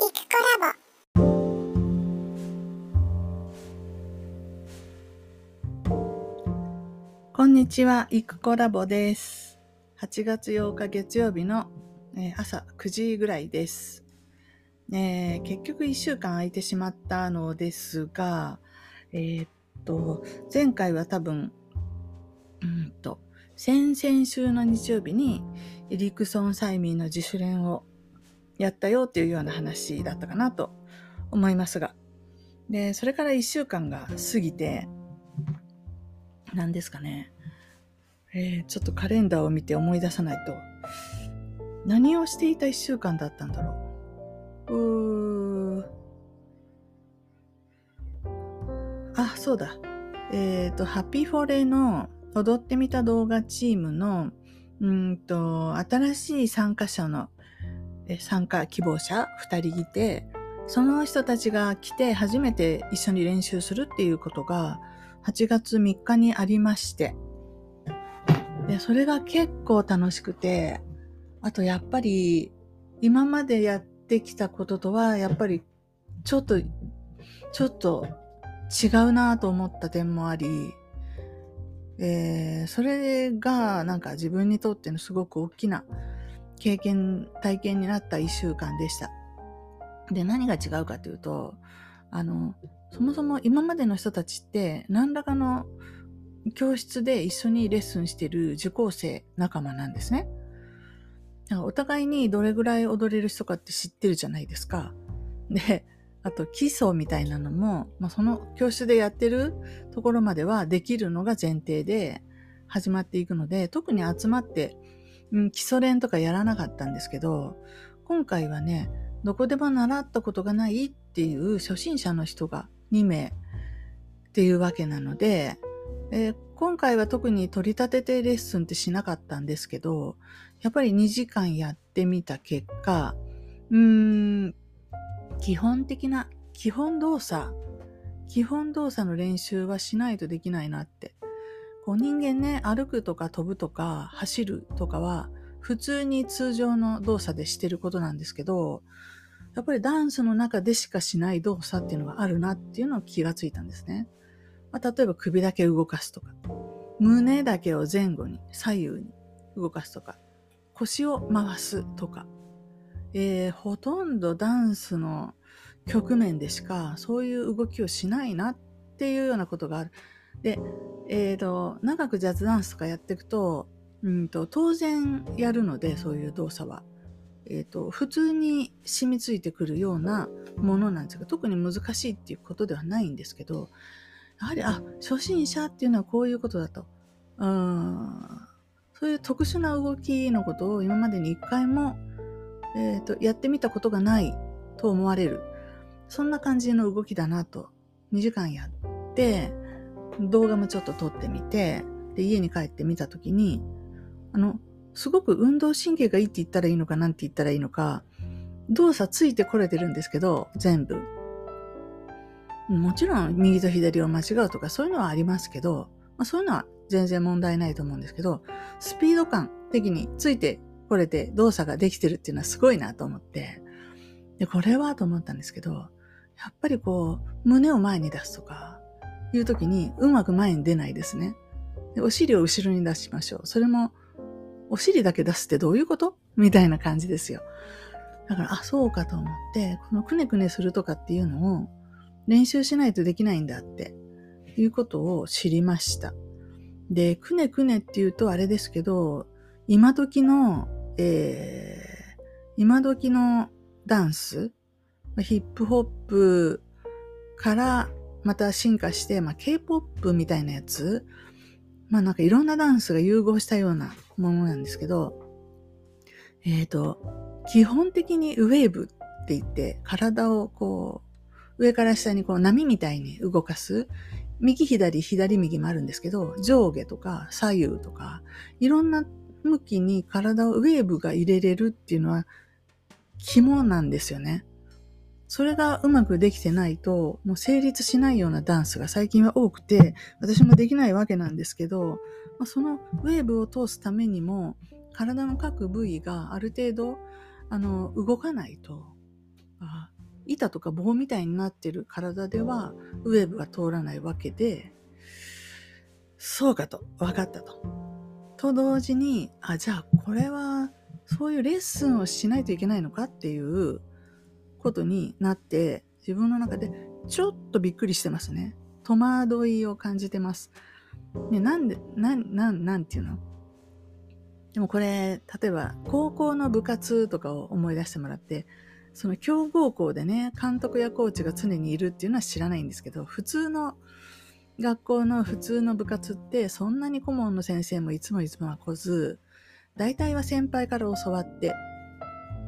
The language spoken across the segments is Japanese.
イクコラボこんにちは、イクコラボです。8月8日月曜日の、え朝9時ぐらいです。えー、結局1週間空いてしまったのですが、えー、っと、前回は多分、うんと、先々週の日曜日にエリクソン・サイミンの自主練をやったよっていうような話だったかなと思いますが。で、それから1週間が過ぎて、何ですかね。えー、ちょっとカレンダーを見て思い出さないと。何をしていた1週間だったんだろう。うー。あ、そうだ。えっ、ー、と、ハッピーフォレの踊ってみた動画チームの、うんと、新しい参加者の、参加希望者2人いて、その人たちが来て初めて一緒に練習するっていうことが8月3日にありまして、で、それが結構楽しくて、あとやっぱり今までやってきたこととはやっぱりちょっと、ちょっと違うなと思った点もあり、えー、それがなんか自分にとってのすごく大きな経験、体験になった一週間でした。で、何が違うかというと、あの、そもそも今までの人たちって何らかの教室で一緒にレッスンしてる受講生仲間なんですね。だからお互いにどれぐらい踊れる人かって知ってるじゃないですか。で、あと基礎みたいなのも、まあ、その教室でやってるところまではできるのが前提で始まっていくので、特に集まって、うん、基礎練とかやらなかったんですけど、今回はね、どこでも習ったことがないっていう初心者の人が2名っていうわけなので、えー、今回は特に取り立ててレッスンってしなかったんですけど、やっぱり2時間やってみた結果、うーん、基本的な、基本動作、基本動作の練習はしないとできないなって。こう人間ね、歩くとか飛ぶとか走るとかは普通に通常の動作でしてることなんですけど、やっぱりダンスの中でしかしない動作っていうのがあるなっていうのを気がついたんですね。まあ、例えば首だけ動かすとか、胸だけを前後に左右に動かすとか、腰を回すとか、えー、ほとんどダンスの局面でしかそういう動きをしないなっていうようなことがある。で、え、ー、と、長くジャズダンスとかやっていくと、うんと、当然やるので、そういう動作は。え、ー、と、普通に染みついてくるようなものなんですが、特に難しいっていうことではないんですけど、やはり、あ、初心者っていうのはこういうことだと。うん、そういう特殊な動きのことを今までに一回もえ、ー、と、やってみたことがないと思われる。そんな感じの動きだなと、2時間やって、動画もちょっと撮ってみて、で、家に帰ってみたときに、あの、すごく運動神経がいいって言ったらいいのか、なんて言ったらいいのか、動作ついてこれてるんですけど、全部。もちろん、右と左を間違うとか、そういうのはありますけど、まあ、そういうのは全然問題ないと思うんですけど、スピード感的についてこれで動作ができてるっていうのはすごいなと思って、で、これはと思ったんですけど、やっぱりこう、胸を前に出すとか、いう時にうまく前に出ないですね。でお尻を後ろに出しましょう。それも、お尻だけ出すってどういうこと？みたいな感じですよ。だから、あ、そうかと思って、このくねくねするとかっていうのを練習しないとできないんだっていうことを知りました。で、くねくねっていうとあれですけど、今時のえー、今時のダンス、ヒップホップからまた進化して、まあ、K-POP みたいなやつ、まあなんかいろんなダンスが融合したようなものなんですけど、えっ、ー、と、基本的にウェーブって言って体をこう上から下にこう波みたいに動かす。右左左右もあるんですけど、上下とか左右とか、いろんな向きに体をウェーブが入れれるっていうのは肝なんですよね。それがうまくできてないと、もう成立しないようなダンスが最近は多くて、私もできないわけなんですけど、まあ、そのウェーブを通すためにも、体の各部位がある程度、あの、動かないと、あ板とか棒みたいになってる体ではウェーブが通らないわけで、そうかと、分かったと。と同時に、あ、じゃあこれはそういうレッスンをしないといけないのかっていうことになって、自分の中でちょっとびっくりしてますね。戸惑いを感じてます。ね、なんで、なん、なん、なんていうの？でもこれ、例えば高校の部活とかを思い出してもらって、その強豪校でね、監督やコーチが常にいるっていうのは知らないんですけど、普通の学校の普通の部活ってそんなに顧問の先生もいつもいつもは来ず、大体は先輩から教わって、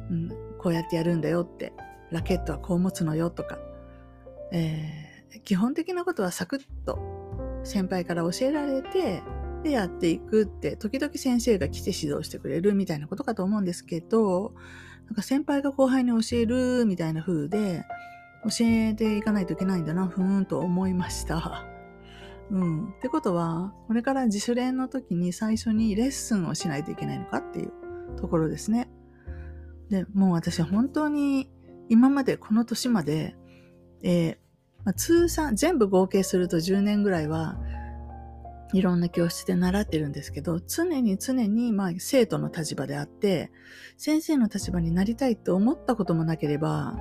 うん、こうやってやるんだよって、ラケットはこう持つのよとか、えー、基本的なことはサクッと先輩から教えられて、でやっていくって、時々先生が来て指導してくれるみたいなことかと思うんですけど、なんか先輩が後輩に教えるみたいな風で、教えていかないといけないんだな、ふーんと思いました。うん。ってことは、これから自主練の時に最初にレッスンをしないといけないのかっていうところですね。で、もう私は本当に今までこの年まで、えーまあ、通算、全部合計すると10年ぐらいはいろんな教室で習ってるんですけど、常に常に、まあ、生徒の立場であって、先生の立場になりたいと思ったこともなければ、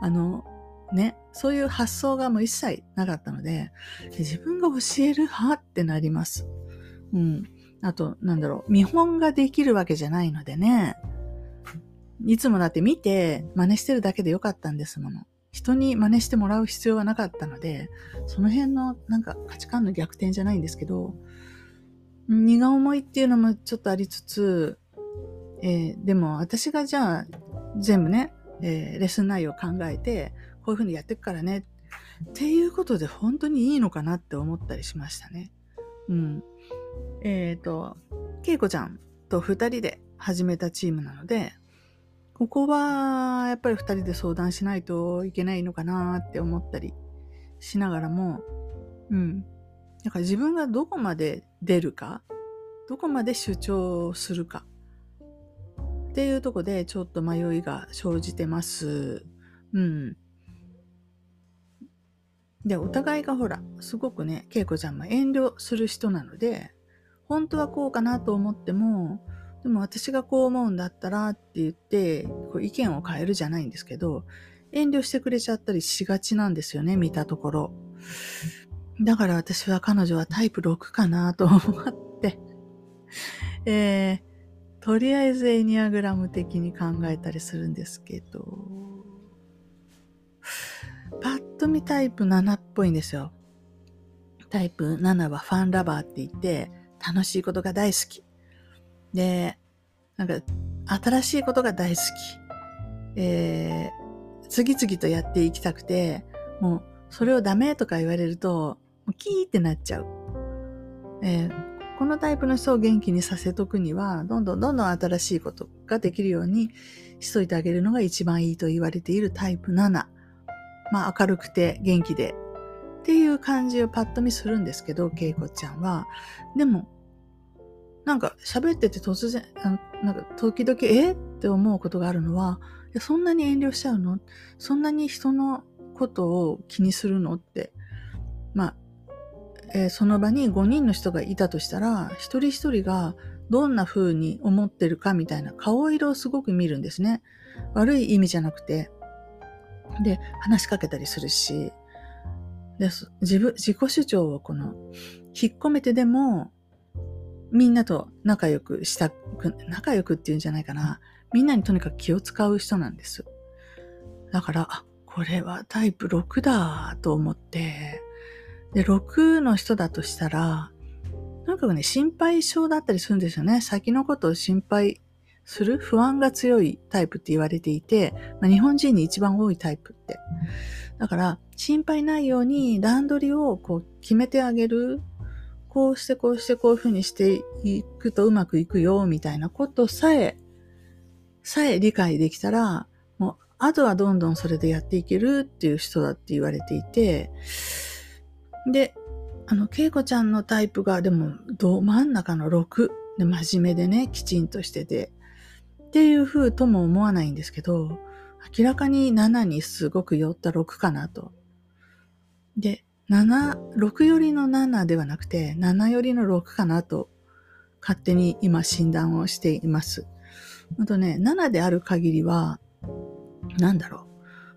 あの、ね、そういう発想がもう一切なかったので、自分が教える派ってなります。うん。あと、なんだろう、見本ができるわけじゃないのでね、いつもだって見て真似してるだけでよかったんですもの。人に真似してもらう必要はなかったので、その辺のなんか価値観の逆転じゃないんですけど、荷が重いっていうのもちょっとありつつ、えー、でも私がじゃあ全部ね、えー、レッスン内容を考えて、こういうふうにやっていくからね、っていうことで本当にいいのかなって思ったりしましたね。うん。えっ、ー、と、けいこちゃんと二人で始めたチームなので、ここはやっぱり二人で相談しないといけないのかなって思ったりしながらも、うん。だから自分がどこまで出るか、どこまで主張するかっていうとこでちょっと迷いが生じてます。うん。で、お互いがほら、すごくね、恵子ちゃんも遠慮する人なので、本当はこうかなと思っても、でも私がこう思うんだったらって言って、こう意見を変えるじゃないんですけど、遠慮してくれちゃったりしがちなんですよね、見たところ。だから私は彼女はタイプ6かなと思って、えー、とりあえずエニアグラム的に考えたりするんですけど、パッと見タイプ7っぽいんですよ。タイプ7はファンラバーって言って、楽しいことが大好き。で、なんか、新しいことが大好き。えー、次々とやっていきたくて、もう、それをダメとか言われると、もうキーってなっちゃう。えー、このタイプの人を元気にさせとくには、どんどんどんどん新しいことができるようにしといてあげるのが一番いいと言われているタイプ7。まあ明るくて元気でっていう感じをパッと見するんですけど、けいこちゃんは。でも、なんか喋ってて突然、なんか時々、えって思うことがあるのは、いやそんなに遠慮しちゃうの？そんなに人のことを気にするの？って。まあ、えー、その場に5人の人がいたとしたら、一人一人がどんな風に思ってるかみたいな顔色をすごく見るんですね。悪い意味じゃなくて。で、話しかけたりするし、で自分、自己主張をこの、引っ込めてでも、みんなと仲良くしたく、仲良くっていうんじゃないかな。みんなにとにかく気を使う人なんです。だから、あ、これはタイプ6だと思って、で、6の人だとしたら、とにかくね、心配性だったりするんですよね。先のことを心配する不安が強いタイプって言われていて、まあ、日本人に一番多いタイプって。だから、心配ないように段取りをこう決めてあげるこうしてこうしてこういうふうにしていくとうまくいくよ、みたいなことさえ、さえ理解できたら、もう、あとはどんどんそれでやっていけるっていう人だって言われていて、で、あの、ケイコちゃんのタイプが、でも、ど真ん中の6で真面目でね、きちんとしてて、っていう風とも思わないんですけど、明らかに7にすごく寄った6かなと。で、7、6寄りの7ではなくて、7寄りの6かなと、勝手に今診断をしています。あとね、7である限りは、なんだろ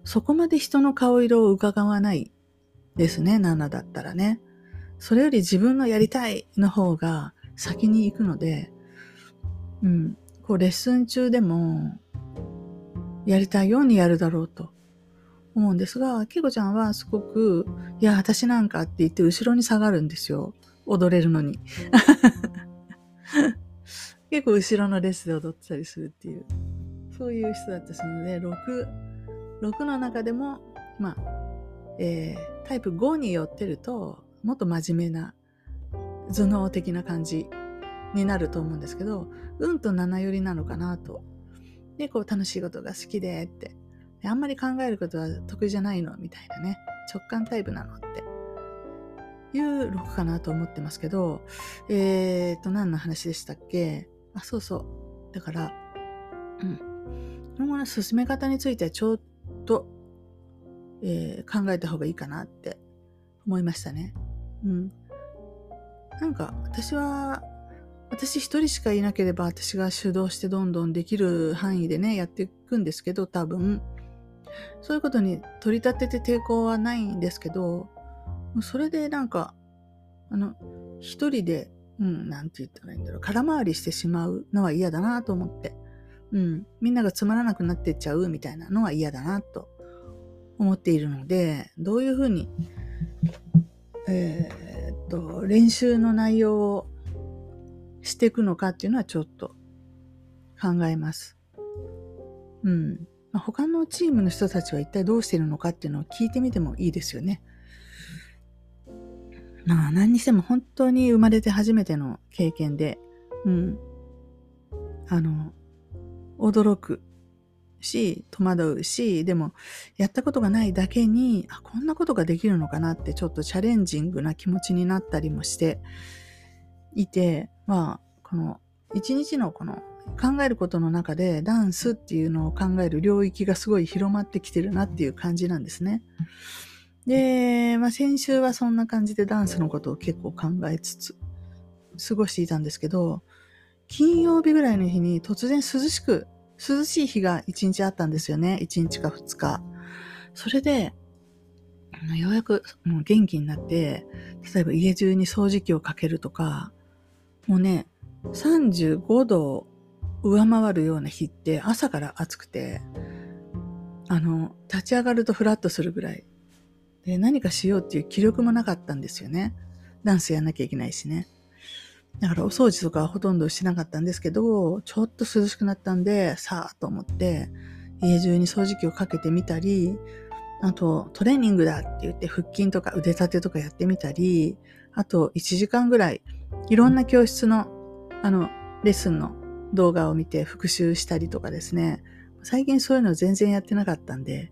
う。そこまで人の顔色を伺わないですね、7だったらね。それより自分のやりたいの方が先に行くので、うん、こうレッスン中でも、やりたいようにやるだろうと思うんですが、けいこちゃんはすごく、いや、私なんかって言って後ろに下がるんですよ。踊れるのに。結構後ろのレスで踊ってたりするっていう、そういう人だったりするので、6、6の中でも、まあ、えー、タイプ5に寄ってると、もっと真面目な、頭脳的な感じになると思うんですけど、うんと7寄りなのかなと。で、こう楽しいことが好きでって。あんまり考えることは得意じゃないの？みたいなね。直感タイプなのって。いう6かなと思ってますけど、えーと、何の話でしたっけ？あ、そうそう。だから、うん。今後の進め方についてはちょっと、えー、考えた方がいいかなって思いましたね。うん。なんか、私は、私一人しかいなければ私が主導してどんどんできる範囲でね、やっていくんですけど、多分。そういうことに取り立てて抵抗はないんですけど、それでなんか、あの、一人で、うん、なんて言ったらいいんだろう、空回りしてしまうのは嫌だなと思って。うん、みんながつまらなくなってっちゃうみたいなのは嫌だなと思っているので、どういうふうに、えー、っと、練習の内容をしていくのかっていうのはちょっと考えます。うん。まあ、他のチームの人たちは一体どうしてるのかっていうのを聞いてみてもいいですよね。まあ何にしても本当に生まれて初めての経験で、うん。あの、驚くし、戸惑うし、でも、やったことがないだけに、あ、こんなことができるのかなってちょっとチャレンジングな気持ちになったりもしていて、まあ、この、一日のこの考えることの中でダンスっていうのを考える領域がすごい広まってきてるなっていう感じなんですね。で、まあ先週はそんな感じでダンスのことを結構考えつつ過ごしていたんですけど、金曜日ぐらいの日に突然涼しく、涼しい日が1日あったんですよね。1日か2日。それで、ようやくもう元気になって、例えば家中に掃除機をかけるとか、もうね、35度上回るような日って朝から暑くて、あの、立ち上がるとフラッとするぐらい。で、何かしようっていう気力もなかったんですよね。ダンスやんなきゃいけないしね。だからお掃除とかはほとんどしなかったんですけど、ちょっと涼しくなったんで、さあと思って、家中に掃除機をかけてみたり、あとトレーニングだって言って腹筋とか腕立てとかやってみたり、あと1時間ぐらいいろんな教室のあのレッスンの動画を見て復習したりとかですね。最近そういうの全然やってなかったんで、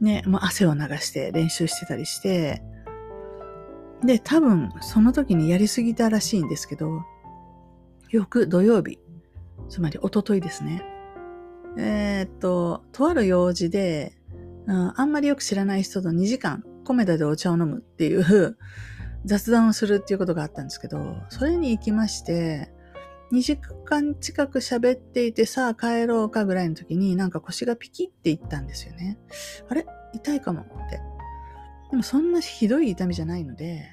ね、もう汗を流して練習してたりして、で、多分その時にやりすぎたらしいんですけど、翌土曜日、つまり一昨日ですね。えー、っと、とある用事で、うん、あんまりよく知らない人と2時間、コメダでお茶を飲むっていう雑談をするっていうことがあったんですけど、それに行きまして、2時間近く喋っていてさあ帰ろうかぐらいの時になんか腰がピキっていったんですよね。あれ？痛いかもって。でもそんなひどい痛みじゃないので、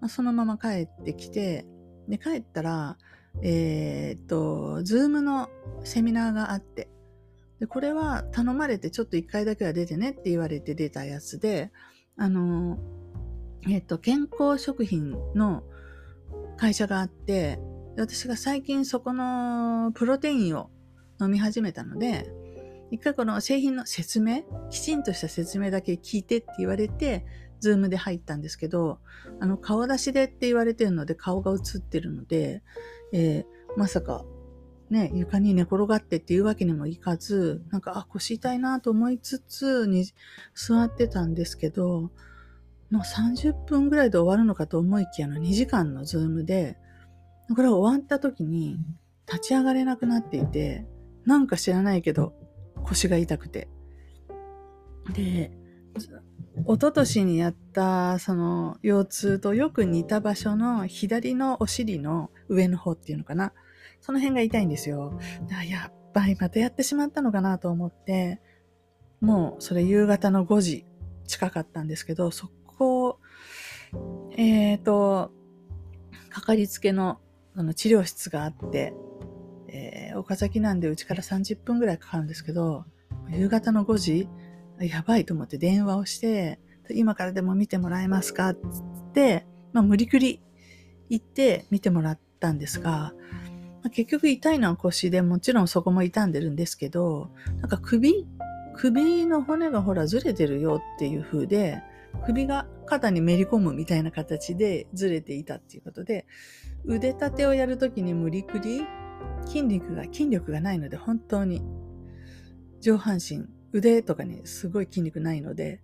まあ、そのまま帰ってきて、で帰ったら、えー、っと、 Zoom のセミナーがあって、で、これは頼まれてちょっと一回だけは出てねって言われて出たやつで、あの、えっと、健康食品の会社があって、私が最近そこのプロテインを飲み始めたので、一回この製品の説明、きちんとした説明だけ聞いてって言われて、Zoom で入ったんですけど、あの、顔出しでって言われてるので顔が映ってるので、えー、まさか、ね、床に寝転がってっていうわけにもいかず、なんか、あ、腰痛いなと思いつつに座ってたんですけど、もう30分ぐらいで終わるのかと思いきやの2時間の Zoom で、これ終わった時に立ち上がれなくなっていて、なんか知らないけど、腰が痛くて。で、一昨年にやったその腰痛とよく似た場所の左のお尻の上の方っていうのかな。その辺が痛いんですよ。やっぱりまたやってしまったのかなと思って、もうそれ夕方の5時近かったんですけど、そこ、えっ、ー、と、かかりつけのあの治療室があって、えー、岡崎なんでうちから30分ぐらいかかるんですけど、夕方の5時、やばいと思って電話をして、今からでも見てもらえますかって、まあ、無理くり行って見てもらったんですが、まあ、結局痛いのは腰でもちろんそこも痛んでるんですけど、なんか首、首の骨がほらずれてるよっていう風で、首が肩にめり込むみたいな形でずれていたっていうことで、腕立てをやるときに無理くり筋肉が、筋力がないので本当に上半身腕とかにすごい筋肉ないので、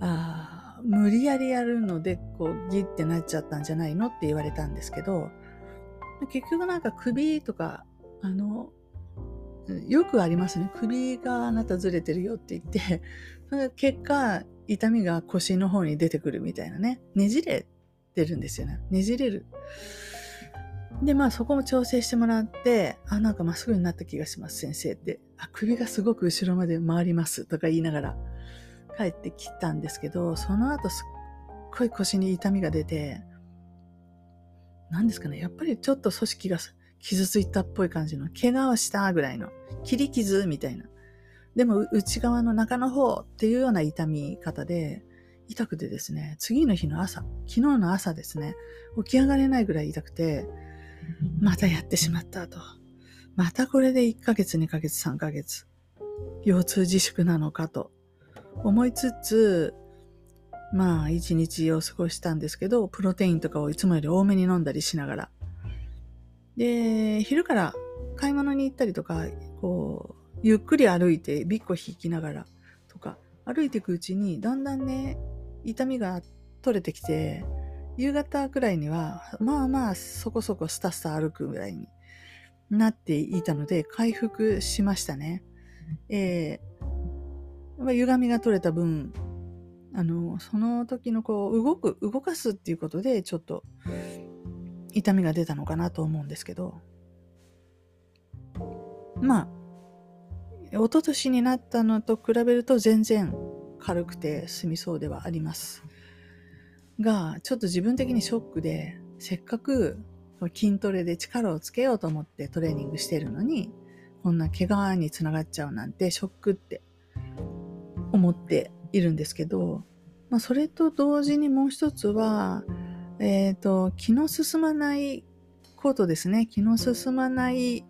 ああ、無理やりやるので、こう、ギッてなっちゃったんじゃないのって言われたんですけど、結局なんか首とか、あの、よくありますね。首があなたずれてるよって言って、結果、痛みが腰の方に出てくるみたいなね。ねじれてるんですよね。ねじれる。で、まあそこも調整してもらって、あ、なんかまっすぐになった気がします、先生って。あ、首がすごく後ろまで回りますとか言いながら帰ってきたんですけど、その後すっごい腰に痛みが出て、何ですかね、やっぱりちょっと組織が傷ついたっぽい感じの、怪我をしたぐらいの、切り傷みたいな。でも内側の中の方っていうような痛み方で、痛くてですね、次の日の朝、昨日の朝ですね、起き上がれないぐらい痛くて、またやってしまったと。またこれで1ヶ月、2ヶ月、3ヶ月、腰痛自粛なのかと思いつつ、まあ一日を過ごしたんですけど、プロテインとかをいつもより多めに飲んだりしながら。で、昼から買い物に行ったりとか、こう、ゆっくり歩いてビッコ引きながらとか、歩いていくうちにだんだんね、痛みが取れてきて、夕方くらいには、まあまあ、そこそこスタスタ歩くぐらいになっていたので、回復しましたね。えー、歪みが取れた分、あの、その時のこう、動く、動かすっていうことで、ちょっと、痛みが出たのかなと思うんですけど、まあ、一昨年になったのと比べると全然軽くて済みそうではあります。が、ちょっと自分的にショックで、せっかく筋トレで力をつけようと思ってトレーニングしてるのに、こんな怪我につながっちゃうなんてショックって思っているんですけど、まあ、それと同時にもう一つは、えっ、ー、と、気の進まないことですね。気の進まない、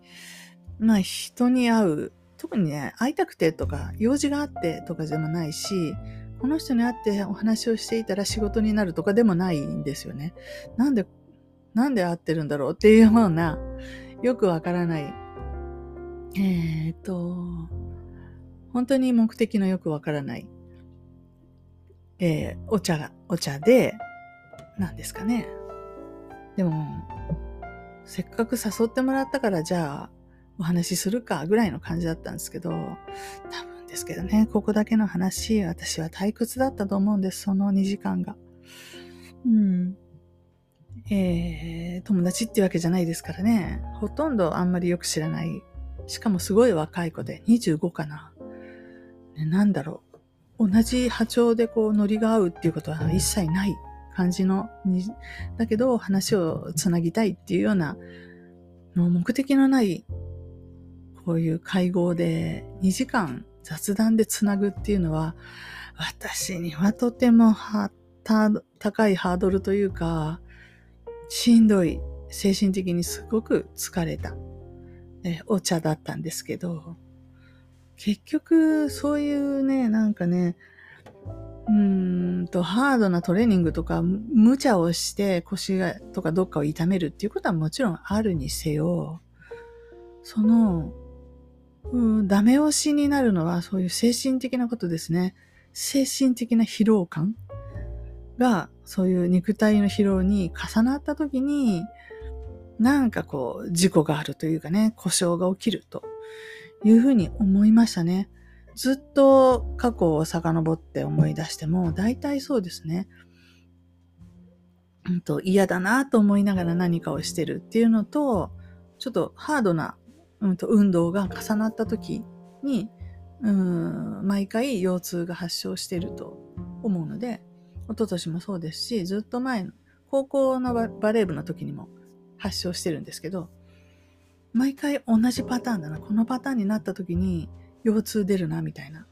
まあ、人に会う。特にね、会いたくてとか、用事があってとかでもないし、この人に会ってお話をしていたら仕事になるとかでもないんですよね。なんで、なんで会ってるんだろうっていうような、よくわからない、えっ、と、本当に目的のよくわからない、えー、お茶が、お茶で、なんですかね。でも、せっかく誘ってもらったから、じゃあ、お話しするか、ぐらいの感じだったんですけど、多分ですけどね、ここだけの話、私は退屈だったと思うんです、その2時間が。うん。えー、友達ってわけじゃないですからね。ほとんどあんまりよく知らない。しかもすごい若い子で、25かな。ね、なんだろう。同じ波長でこうノリが合うっていうことは一切ない感じの、だけど話をつなぎたいっていうような、もう目的のないこういう会合で2時間雑談でつなぐっていうのは、私にはとても高いハードルというか、しんどい、精神的にすごく疲れた、えお茶だったんですけど、結局、そういうね、なんかね、うんと、ハードなトレーニングとか、無茶をして腰がとかどっかを痛めるっていうことはもちろんあるにせよ、その、うん、ダメ押しになるのはそういう精神的なことですね。精神的な疲労感がそういう肉体の疲労に重なった時になんかこう事故があるというかね、故障が起きるというふうに思いましたね。ずっと過去を遡って思い出しても、大体そうですね。うんと、嫌だなと思いながら何かをしてるっていうのと、ちょっとハードな、うん、と運動が重なった時に、うん、毎回腰痛が発症していると思うので、一昨年もそうですし、ずっと前の高校のバレー部の時にも発症してるんですけど、毎回同じパターンだな。このパターンになった時に腰痛出るな、みたいな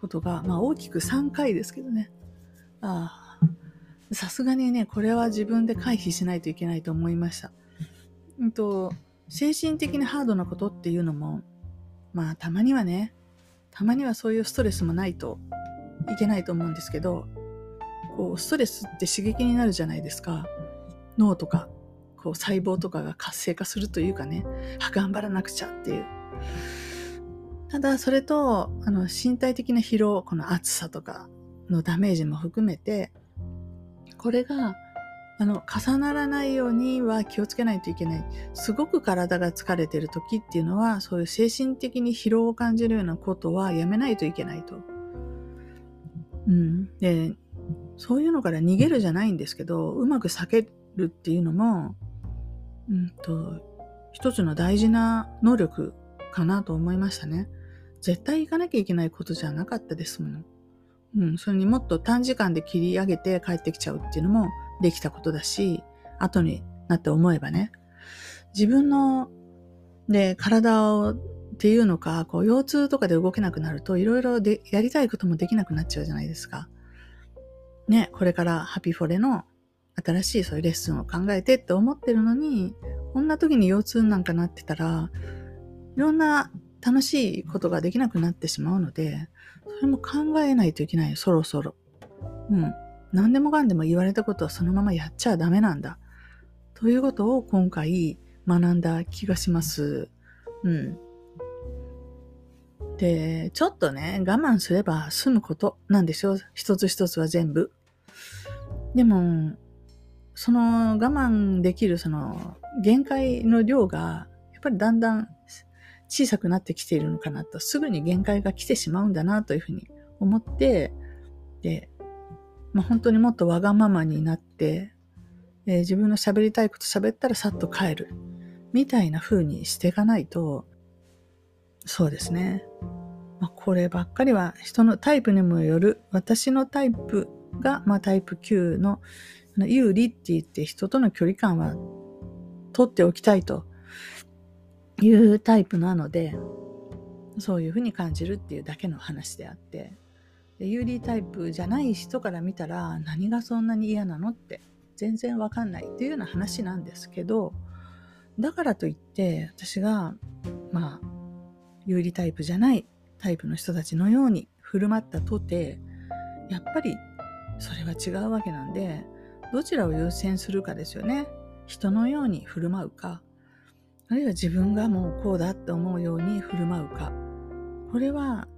ことが、まあ大きく3回ですけどね。ああ、さすがにね、これは自分で回避しないといけないと思いました。うんと、精神的にハードなことっていうのも、まあたまにはね、たまにはそういうストレスもないといけないと思うんですけど、こう、ストレスって刺激になるじゃないですか。脳とかこう細胞とかが活性化するというかね、あ、頑張らなくちゃっていう。ただ、それと、あの、身体的な疲労、この暑さとかのダメージも含めて、これが、あの、重ならないようには気をつけないといけない。すごく体が疲れてる時っていうのは、そういう精神的に疲労を感じるようなことはやめないといけないと。うん。で、そういうのから逃げるじゃないんですけど、うまく避けるっていうのも、うんと、一つの大事な能力かなと思いましたね。絶対行かなきゃいけないことじゃなかったですもの。うん、それにもっと短時間で切り上げて帰ってきちゃうっていうのもできたことだし、後になって思えばね、自分の、で、体をっていうのか、こう、腰痛とかで動けなくなると、いろいろで、やりたいこともできなくなっちゃうじゃないですか。ね、これからハピフォレの新しいそういうレッスンを考えてって思ってるのに、こんな時に腰痛なんかなってたら、いろんな楽しいことができなくなってしまうので、それも考えないといけない、そろそろ。うん。何でもかんでも言われたことはそのままやっちゃダメなんだ。ということを今回学んだ気がします。うん。で、ちょっとね、我慢すれば済むことなんですよ。一つ一つは全部。でも、その我慢できるその限界の量が、やっぱりだんだん小さくなってきているのかなと、すぐに限界が来てしまうんだなというふうに思って、で、まあ、本当にもっとわがままになって、えー、自分の喋りたいこと喋ったらさっと帰る。みたいな風にしていかないと、そうですね。まあ、こればっかりは人のタイプにもよる。私のタイプが、まあ、タイプ9の有利って言って人との距離感は取っておきたいというタイプなので、そういうふうに感じるっていうだけの話であって、で有利タイプじゃない人から見たら何がそんなに嫌なのって全然わかんないっていうような話なんですけど、だからといって私が、まあ、有利タイプじゃないタイプの人たちのように振る舞ったとて、やっぱりそれは違うわけなんで、どちらを優先するかですよね。人のように振る舞うか、あるいは自分がもうこうだって思うように振る舞うか。これは、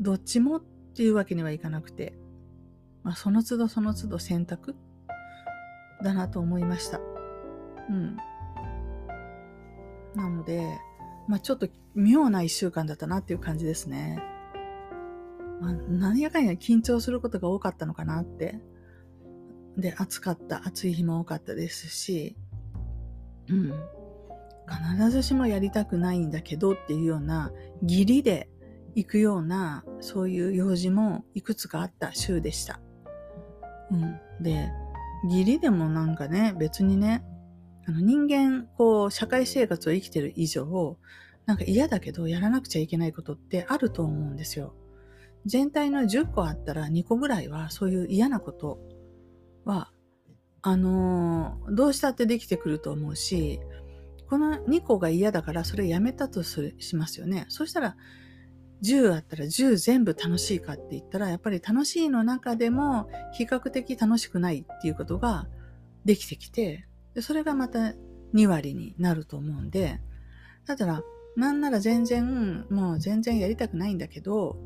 どっちもっていうわけにはいかなくて、まあ、その都度その都度選択だなと思いました。うん。なので、まあ、ちょっと妙な一週間だったなっていう感じですね。まあ、何やかんや緊張することが多かったのかなってで、暑かった、暑い日も多かったですし、うん。必ずしもやりたくないんだけどっていうような、義理で行くような、そういう用事もいくつかあった週でした。うん。で、義理でもなんかね、別にね、あの人間、こう、社会生活を生きてる以上、なんか嫌だけどやらなくちゃいけないことってあると思うんですよ。全体の10個あったら2個ぐらいはそういう嫌なことは、あのー、どうしたってできてくると思うし、この2個が嫌だからそれやめたとすしますよね。そしたら、10あったら10全部楽しいかって言ったら、やっぱり楽しいの中でも比較的楽しくないっていうことができてきて、でそれがまた2割になると思うんで、だから、なんなら全然、もう全然やりたくないんだけど、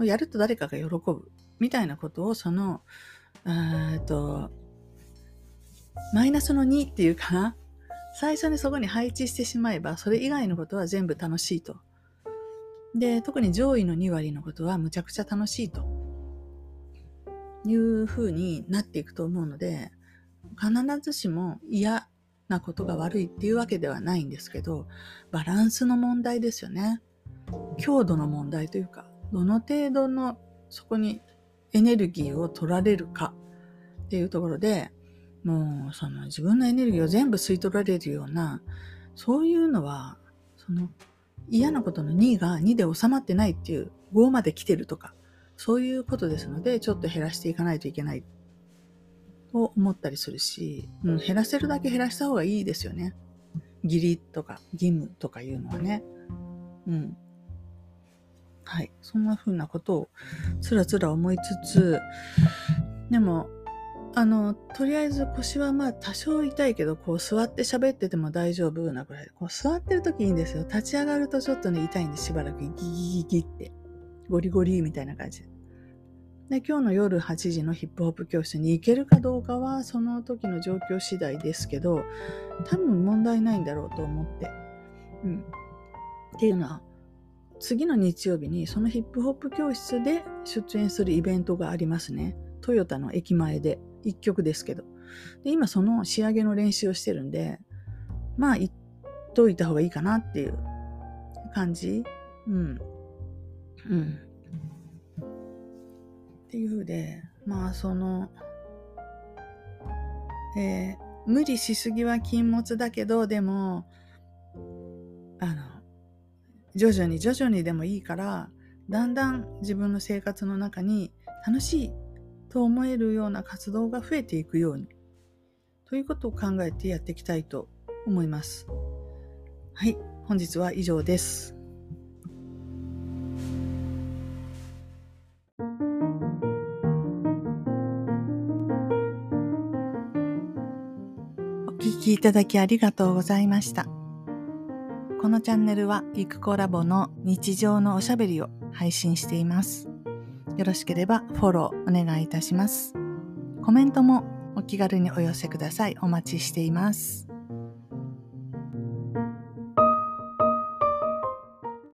やると誰かが喜ぶみたいなことをそのと、マイナスの2っていうかな最初にそこに配置してしまえば、それ以外のことは全部楽しいと。で、特に上位の2割のことはむちゃくちゃ楽しいと。いう風になっていくと思うので、必ずしも嫌なことが悪いっていうわけではないんですけど、バランスの問題ですよね。強度の問題というか、どの程度のそこにエネルギーを取られるかっていうところで、もうその自分のエネルギーを全部吸い取られるような、そういうのは、その嫌なことの2が2で収まってないっていう5まで来てるとか、そういうことですので、ちょっと減らしていかないといけないと思ったりするし、うん、減らせるだけ減らした方がいいですよね。義理とか義務とかいうのはね。うん。はい。そんな風なことをつらつら思いつつ、でも、あの、とりあえず腰はまあ多少痛いけど、こう座って喋ってても大丈夫なぐらい。こう座ってる時いいんですよ。立ち上がるとちょっとね、痛いんでしばらくギギギギって。ゴリゴリみたいな感じで。で、今日の夜8時のヒップホップ教室に行けるかどうかは、その時の状況次第ですけど、多分問題ないんだろうと思って。うん。っていうのは、次の日曜日にそのヒップホップ教室で出演するイベントがありますね。トヨタの駅前で。一曲ですけど。で、今その仕上げの練習をしてるんで、まあ、言っといた方がいいかなっていう感じ。うん。うん。っていう風で、まあ、その、えー、無理しすぎは禁物だけど、でも、あの、徐々に徐々にでもいいから、だんだん自分の生活の中に楽しいと思えるような活動が増えていくように、ということを考えてやっていきたいと思います。はい、本日は以上です。お聞きいただきありがとうございました。このチャンネルはゆくコラボの日常のおしゃべりを配信しています。よろしければフォローお願いいたします。コメントもお気軽にお寄せください。お待ちしています。